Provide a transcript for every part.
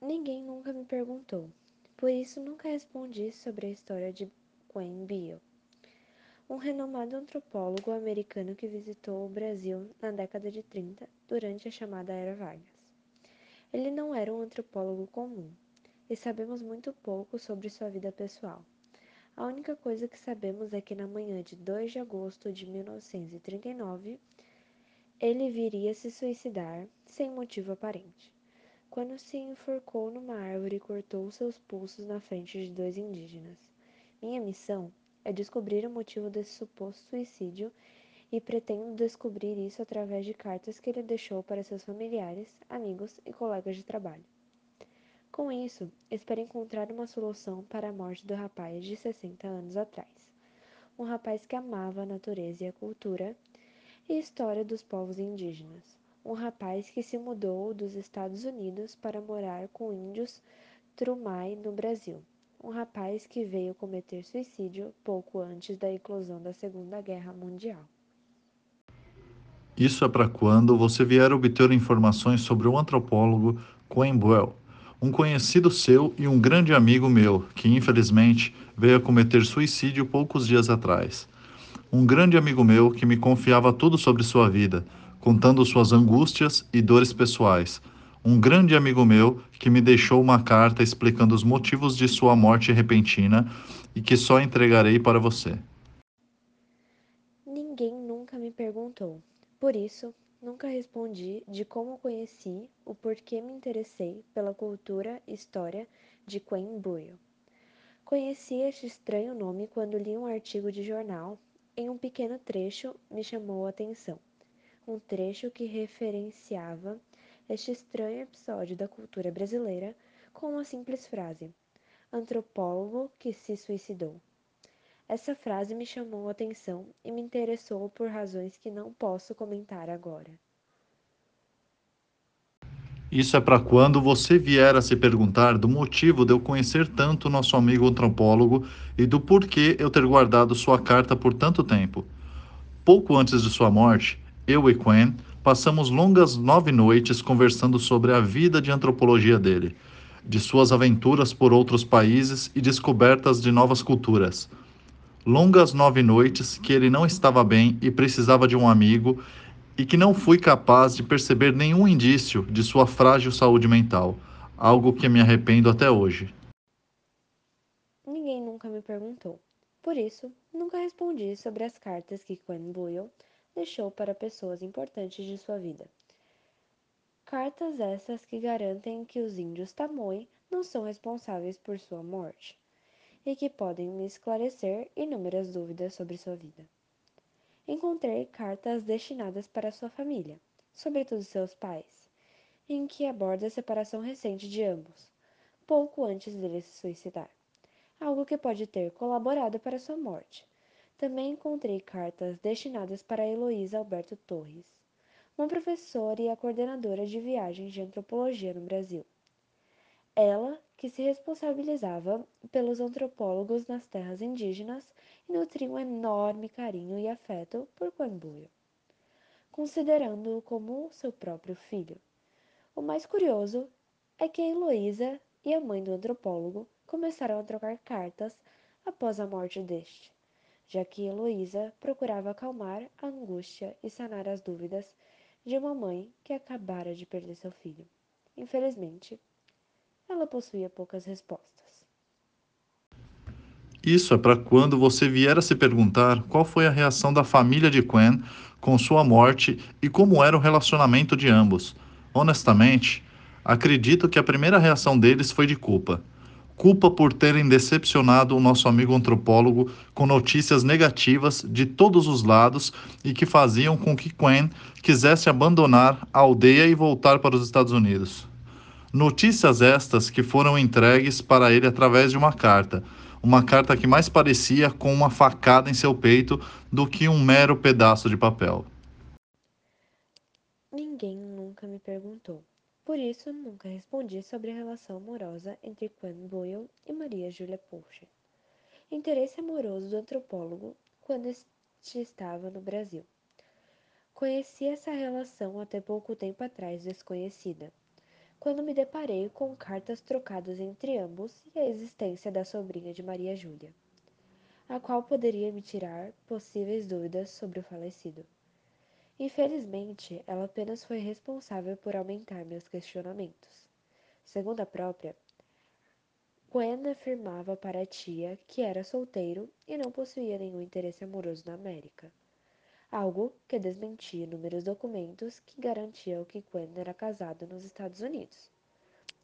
Ninguém nunca me perguntou, por isso nunca respondi sobre a história de Gwen Beale, um renomado antropólogo americano que visitou o Brasil na década de 30 durante a chamada Era Vargas. Ele não era um antropólogo comum, e sabemos muito pouco sobre sua vida pessoal. A única coisa que sabemos é que na manhã de 2 de agosto de 1939, ele viria se suicidar sem motivo aparente, quando se enforcou numa árvore e cortou seus pulsos na frente de dois indígenas. Minha missão é descobrir o motivo desse suposto suicídio e pretendo descobrir isso através de cartas que ele deixou para seus familiares, amigos e colegas de trabalho. Com isso, espero encontrar uma solução para a morte do rapaz de 60 anos atrás. Um rapaz que amava a natureza e a cultura e história dos povos indígenas. Um rapaz que se mudou dos Estados Unidos para morar com índios Trumai no Brasil. Um rapaz que veio cometer suicídio pouco antes da eclosão da Segunda Guerra Mundial. Isso é para quando você vier obter informações sobre o antropólogo Coen Buell um conhecido seu e um grande amigo meu, que infelizmente veio a cometer suicídio poucos dias atrás. Um grande amigo meu que me confiava tudo sobre sua vida, contando suas angústias e dores pessoais. Um grande amigo meu que me deixou uma carta explicando os motivos de sua morte repentina e que só entregarei para você. Ninguém nunca me perguntou. Por isso, Nunca respondi de como conheci o porquê me interessei pela cultura e história de Quen Buyo. Conheci este estranho nome quando li um artigo de jornal. Em um pequeno trecho me chamou a atenção. Um trecho que referenciava este estranho episódio da cultura brasileira com uma simples frase: antropólogo que se suicidou. Essa frase me chamou a atenção e me interessou por razões que não posso comentar agora. Isso é para quando você vier a se perguntar do motivo de eu conhecer tanto nosso amigo antropólogo e do porquê eu ter guardado sua carta por tanto tempo. Pouco antes de sua morte, eu e Quen passamos longas nove noites conversando sobre a vida de antropologia dele, de suas aventuras por outros países e descobertas de novas culturas longas nove noites que ele não estava bem e precisava de um amigo e que não fui capaz de perceber nenhum indício de sua frágil saúde mental, algo que me arrependo até hoje. Ninguém nunca me perguntou. Por isso, nunca respondi sobre as cartas que Quen Buell deixou para pessoas importantes de sua vida. Cartas essas que garantem que os índios Tamoi não são responsáveis por sua morte e que podem me esclarecer inúmeras dúvidas sobre sua vida. Encontrei cartas destinadas para sua família, sobretudo seus pais, em que aborda a separação recente de ambos, pouco antes dele se suicidar, algo que pode ter colaborado para sua morte. Também encontrei cartas destinadas para Heloísa Alberto Torres, uma professora e a coordenadora de viagens de antropologia no Brasil. Ela que se responsabilizava pelos antropólogos nas terras indígenas e nutria um enorme carinho e afeto por Quambuio, considerando-o como seu próprio filho. O mais curioso é que a Heloísa e a mãe do antropólogo começaram a trocar cartas após a morte deste, já que Heloísa procurava acalmar a angústia e sanar as dúvidas de uma mãe que acabara de perder seu filho. Infelizmente, ela possuía poucas respostas. Isso é para quando você vier a se perguntar qual foi a reação da família de Quen com sua morte e como era o relacionamento de ambos. Honestamente, acredito que a primeira reação deles foi de culpa. Culpa por terem decepcionado o nosso amigo antropólogo com notícias negativas de todos os lados e que faziam com que Quen quisesse abandonar a aldeia e voltar para os Estados Unidos. Notícias estas que foram entregues para ele através de uma carta, uma carta que mais parecia com uma facada em seu peito do que um mero pedaço de papel. Ninguém nunca me perguntou. Por isso, nunca respondi sobre a relação amorosa entre Quan Boyle e Maria Julia Pulcher. Interesse amoroso do antropólogo quando este estava no Brasil. Conheci essa relação até pouco tempo atrás desconhecida quando me deparei com cartas trocadas entre ambos e a existência da sobrinha de Maria Júlia, a qual poderia me tirar possíveis dúvidas sobre o falecido. Infelizmente, ela apenas foi responsável por aumentar meus questionamentos. Segundo a própria, Gwen afirmava para a tia que era solteiro e não possuía nenhum interesse amoroso na América, algo que desmentia inúmeros documentos que garantiam que Gwen era casado nos Estados Unidos.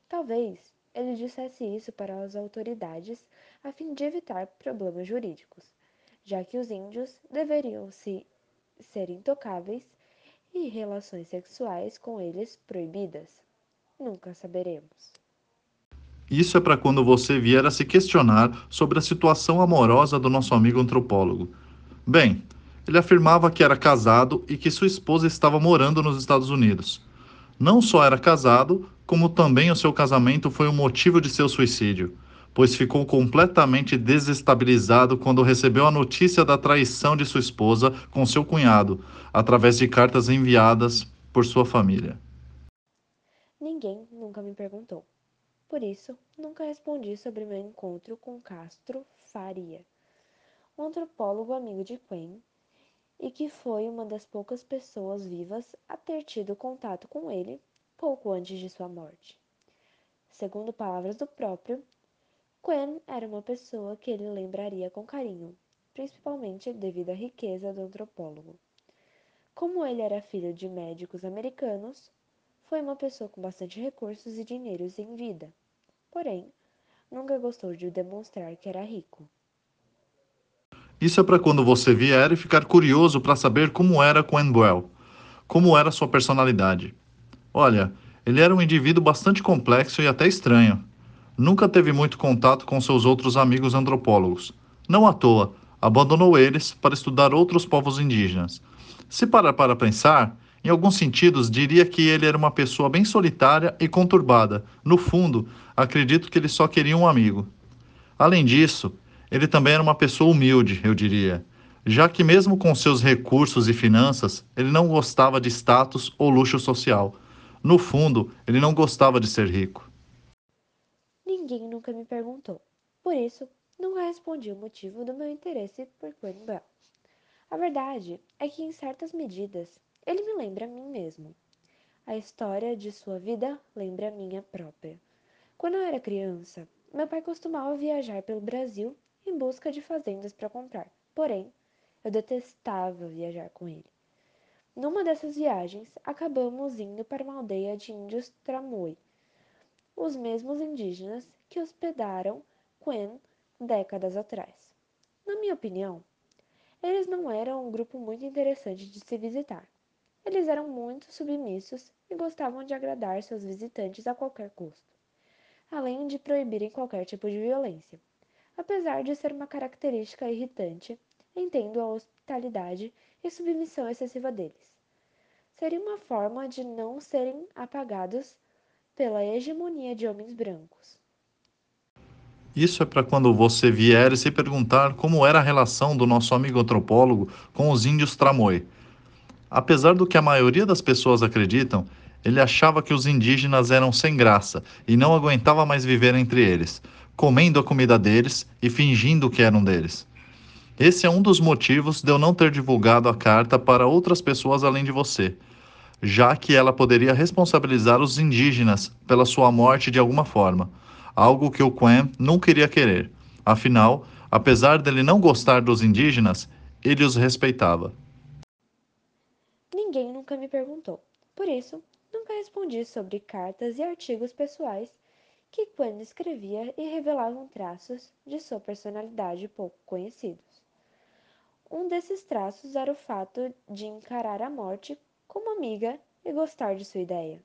Talvez ele dissesse isso para as autoridades a fim de evitar problemas jurídicos, já que os índios deveriam se ser intocáveis e relações sexuais com eles proibidas. Nunca saberemos. Isso é para quando você vier a se questionar sobre a situação amorosa do nosso amigo antropólogo. Bem, ele afirmava que era casado e que sua esposa estava morando nos Estados Unidos. Não só era casado, como também o seu casamento foi o motivo de seu suicídio, pois ficou completamente desestabilizado quando recebeu a notícia da traição de sua esposa com seu cunhado, através de cartas enviadas por sua família. Ninguém nunca me perguntou. Por isso, nunca respondi sobre meu encontro com Castro Faria, um antropólogo amigo de Quen e que foi uma das poucas pessoas vivas a ter tido contato com ele pouco antes de sua morte. Segundo palavras do próprio, Quen era uma pessoa que ele lembraria com carinho, principalmente devido à riqueza do antropólogo. Como ele era filho de médicos americanos, foi uma pessoa com bastante recursos e dinheiros em vida porém, nunca gostou de demonstrar que era rico. Isso é para quando você vier e ficar curioso para saber como era Buell, como era sua personalidade. Olha, ele era um indivíduo bastante complexo e até estranho. Nunca teve muito contato com seus outros amigos antropólogos. Não à toa, abandonou eles para estudar outros povos indígenas. Se parar para pensar, em alguns sentidos, diria que ele era uma pessoa bem solitária e conturbada. No fundo, acredito que ele só queria um amigo. Além disso, ele também era uma pessoa humilde, eu diria, já que, mesmo com seus recursos e finanças, ele não gostava de status ou luxo social. No fundo, ele não gostava de ser rico. Ninguém nunca me perguntou. Por isso, nunca respondi o motivo do meu interesse por Gwen Bell. A verdade é que, em certas medidas, ele me lembra a mim mesmo. A história de sua vida lembra a minha própria. Quando eu era criança, meu pai costumava viajar pelo Brasil em busca de fazendas para comprar. Porém, eu detestava viajar com ele. Numa dessas viagens, acabamos indo para uma aldeia de índios Tramoi, os mesmos indígenas que hospedaram Quen décadas atrás. Na minha opinião, eles não eram um grupo muito interessante de se visitar. Eles eram muito submissos e gostavam de agradar seus visitantes a qualquer custo, além de proibirem qualquer tipo de violência. Apesar de ser uma característica irritante, entendo a hospitalidade e submissão excessiva deles. Seria uma forma de não serem apagados pela hegemonia de homens brancos. Isso é para quando você vier e se perguntar como era a relação do nosso amigo antropólogo com os índios Tramoi. Apesar do que a maioria das pessoas acreditam, ele achava que os indígenas eram sem graça e não aguentava mais viver entre eles, comendo a comida deles e fingindo que eram deles. Esse é um dos motivos de eu não ter divulgado a carta para outras pessoas além de você, já que ela poderia responsabilizar os indígenas pela sua morte de alguma forma, algo que o Quen não queria querer. Afinal, apesar dele não gostar dos indígenas, ele os respeitava. Ninguém nunca me perguntou. Por isso, nunca respondi sobre cartas e artigos pessoais que quando escrevia e revelavam traços de sua personalidade pouco conhecidos. Um desses traços era o fato de encarar a morte como amiga e gostar de sua ideia,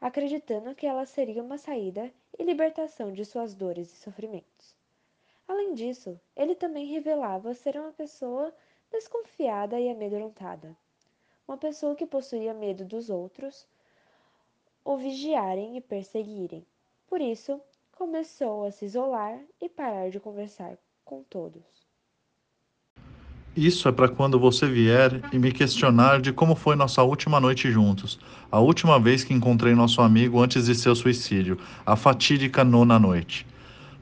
acreditando que ela seria uma saída e libertação de suas dores e sofrimentos. Além disso, ele também revelava ser uma pessoa desconfiada e amedrontada, uma pessoa que possuía medo dos outros o vigiarem e perseguirem. Por isso, começou a se isolar e parar de conversar com todos. Isso é para quando você vier e me questionar de como foi nossa última noite juntos, a última vez que encontrei nosso amigo antes de seu suicídio, a fatídica nona noite.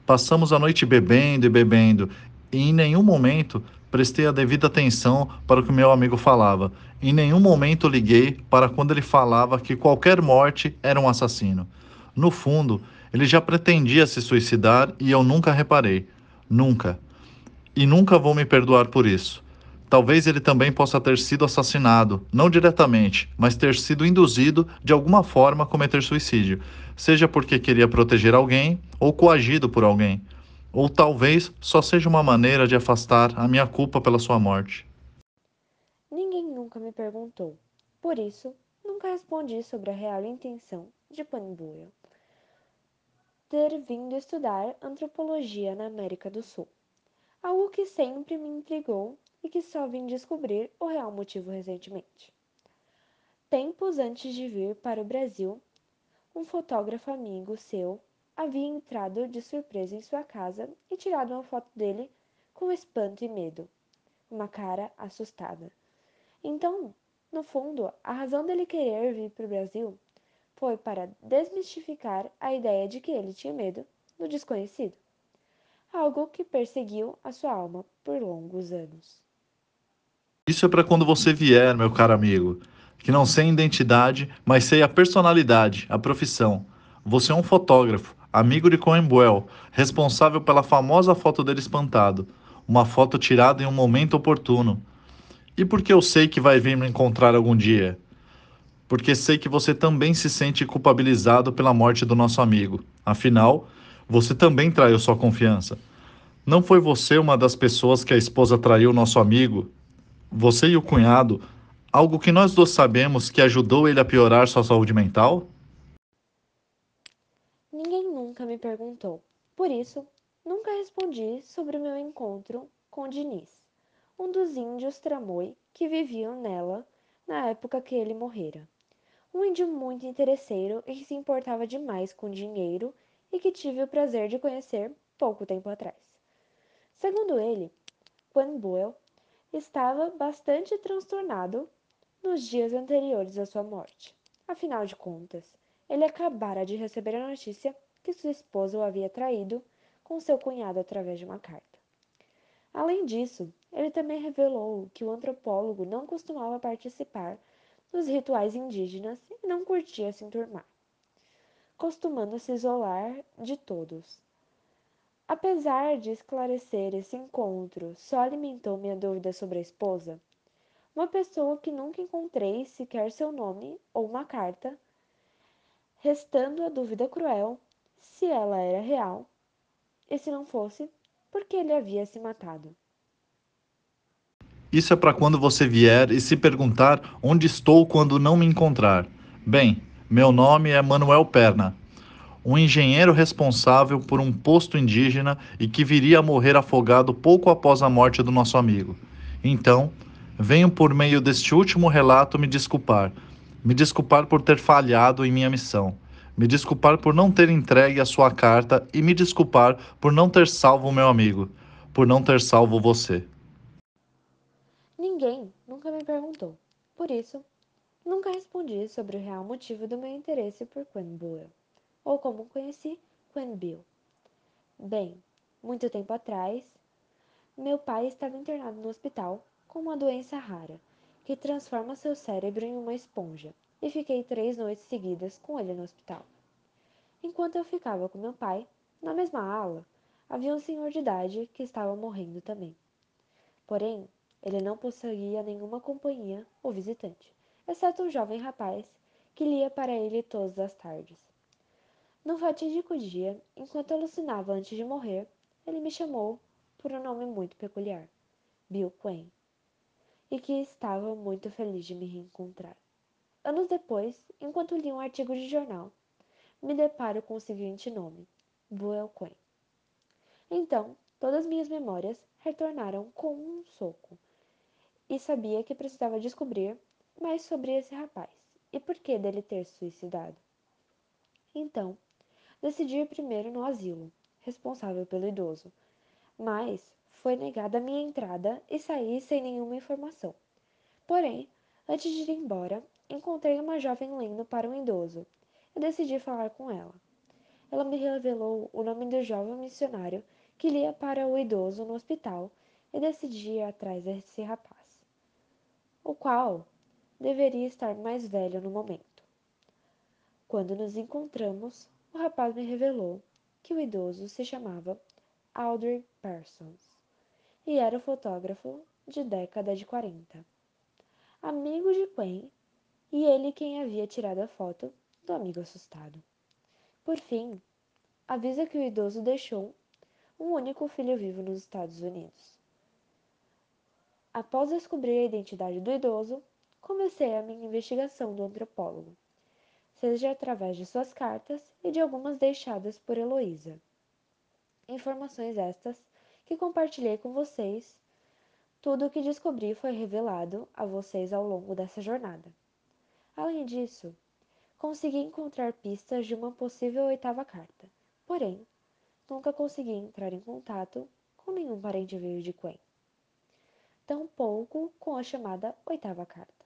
Passamos a noite bebendo e bebendo, e em nenhum momento prestei a devida atenção para o que meu amigo falava. Em nenhum momento liguei para quando ele falava que qualquer morte era um assassino. No fundo, ele já pretendia se suicidar e eu nunca reparei. Nunca. E nunca vou me perdoar por isso. Talvez ele também possa ter sido assassinado, não diretamente, mas ter sido induzido de alguma forma a cometer suicídio, seja porque queria proteger alguém ou coagido por alguém. Ou talvez só seja uma maneira de afastar a minha culpa pela sua morte. Ninguém nunca me perguntou. Por isso, nunca respondi sobre a real intenção de Pan Buell ter vindo estudar antropologia na América do Sul. Algo que sempre me intrigou e que só vim descobrir o real motivo recentemente. Tempos antes de vir para o Brasil, um fotógrafo amigo seu havia entrado de surpresa em sua casa e tirado uma foto dele com espanto e medo, uma cara assustada. Então, no fundo, a razão dele querer vir para o Brasil foi para desmistificar a ideia de que ele tinha medo do desconhecido, algo que perseguiu a sua alma por longos anos. Isso é para quando você vier, meu caro amigo, que não sei a identidade, mas sei a personalidade, a profissão. Você é um fotógrafo, amigo de Cohen Buell, responsável pela famosa foto dele espantado, uma foto tirada em um momento oportuno. E porque eu sei que vai vir me encontrar algum dia? Porque sei que você também se sente culpabilizado pela morte do nosso amigo. Afinal, você também traiu sua confiança. Não foi você uma das pessoas que a esposa traiu nosso amigo você e o cunhado, algo que nós dois sabemos que ajudou ele a piorar sua saúde mental? Ninguém nunca me perguntou. Por isso, nunca respondi sobre o meu encontro com Diniz, um dos índios tramoi que viviam nela na época que ele morrera. Um índio muito interesseiro e que se importava demais com dinheiro e que tive o prazer de conhecer pouco tempo atrás. Segundo ele, Quan Buell estava bastante transtornado nos dias anteriores à sua morte. Afinal de contas, ele acabara de receber a notícia que sua esposa o havia traído com seu cunhado através de uma carta. Além disso, ele também revelou que o antropólogo não costumava participar dos rituais indígenas e não curtia se enturmar, costumando se isolar de todos, Apesar de esclarecer esse encontro só alimentou minha dúvida sobre a esposa, uma pessoa que nunca encontrei sequer seu nome ou uma carta, restando a dúvida cruel se ela era real e se não fosse, por que ele havia se matado. Isso é para quando você vier e se perguntar onde estou quando não me encontrar. Bem, meu nome é Manuel Perna um engenheiro responsável por um posto indígena e que viria a morrer afogado pouco após a morte do nosso amigo. Então, venho por meio deste último relato me desculpar. Me desculpar por ter falhado em minha missão. Me desculpar por não ter entregue a sua carta e me desculpar por não ter salvo o meu amigo, por não ter salvo você. Ninguém nunca me perguntou. Por isso, nunca respondi sobre o real motivo do meu interesse por Quen Buell ou como conheci Quen Bill. Bem, muito tempo atrás, meu pai estava internado no hospital com uma doença rara que transforma seu cérebro em uma esponja e fiquei três noites seguidas com ele no hospital. Enquanto eu ficava com meu pai, na mesma ala, havia um senhor de idade que estava morrendo também. Porém, ele não possuía nenhuma companhia ou visitante, exceto um jovem rapaz que lia para ele todas as tardes. No fatídico dia, enquanto alucinava antes de morrer, ele me chamou por um nome muito peculiar, Bill Quinn, e que estava muito feliz de me reencontrar. Anos depois, enquanto li um artigo de jornal, me deparo com o seguinte nome, Buell Quinn. Então, todas minhas memórias retornaram com um soco, e sabia que precisava descobrir mais sobre esse rapaz e por que dele ter suicidado. Então, decidi ir primeiro no asilo, responsável pelo idoso, mas foi negada a minha entrada e saí sem nenhuma informação. Porém, antes de ir embora, encontrei uma jovem lendo para um idoso e decidi falar com ela. Ela me revelou o nome do jovem missionário que lia para o idoso no hospital e decidi ir atrás desse rapaz, o qual deveria estar mais velho no momento. Quando nos encontramos, o rapaz me revelou que o idoso se chamava Audrey Parsons e era fotógrafo de década de 40. Amigo de Quen, e ele quem havia tirado a foto do amigo assustado. Por fim, avisa que o idoso deixou um único filho vivo nos Estados Unidos. Após descobrir a identidade do idoso, comecei a minha investigação do antropólogo, seja através de suas cartas e de algumas deixadas por Heloísa. Informações estas que compartilhei com vocês. Tudo o que descobri foi revelado a vocês ao longo dessa jornada. Além disso, consegui encontrar pistas de uma possível oitava carta, porém, nunca consegui entrar em contato com nenhum parente vivo de Quen. Tampouco com a chamada oitava carta.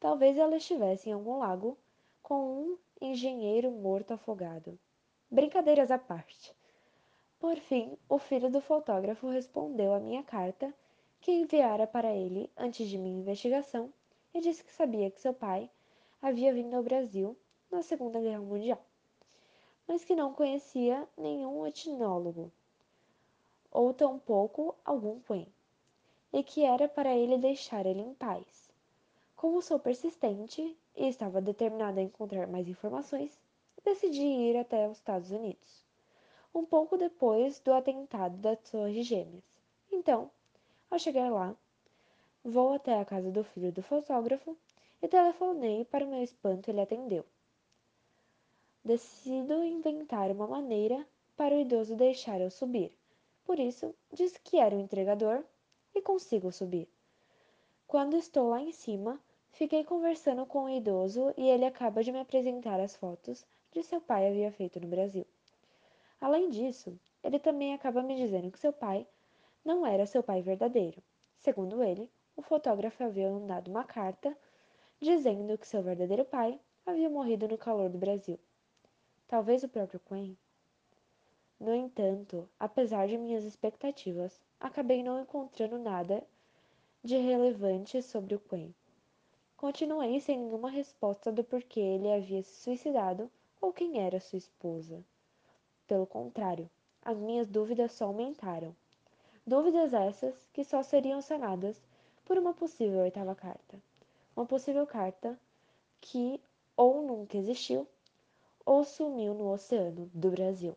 Talvez ela estivesse em algum lago com um engenheiro morto afogado. Brincadeiras à parte. Por fim, o filho do fotógrafo respondeu à minha carta que enviara para ele antes de minha investigação e disse que sabia que seu pai havia vindo ao Brasil na Segunda Guerra Mundial, mas que não conhecia nenhum etnólogo ou tampouco algum Quen, e que era para ele deixar ele em paz. Como sou persistente e estava determinada a encontrar mais informações, decidi ir até os Estados Unidos, um pouco depois do atentado das Torres Gêmeas. Então, ao chegar lá, vou até a casa do filho do fotógrafo e telefonei para meu espanto ele atendeu. Decido inventar uma maneira para o idoso deixar eu subir. Por isso, diz que era o entregador e consigo subir. Quando estou lá em cima, Fiquei conversando com o idoso e ele acaba de me apresentar as fotos de seu pai havia feito no Brasil. Além disso, ele também acaba me dizendo que seu pai não era seu pai verdadeiro. Segundo ele, o fotógrafo havia mandado uma carta dizendo que seu verdadeiro pai havia morrido no calor do Brasil. Talvez o próprio Quen. No entanto, apesar de minhas expectativas, acabei não encontrando nada de relevante sobre o Quen. Continuei sem nenhuma resposta do porquê ele havia se suicidado ou quem era sua esposa. Pelo contrário, as minhas dúvidas só aumentaram. Dúvidas essas que só seriam sanadas por uma possível oitava carta. Uma possível carta que ou nunca existiu ou sumiu no oceano do Brasil.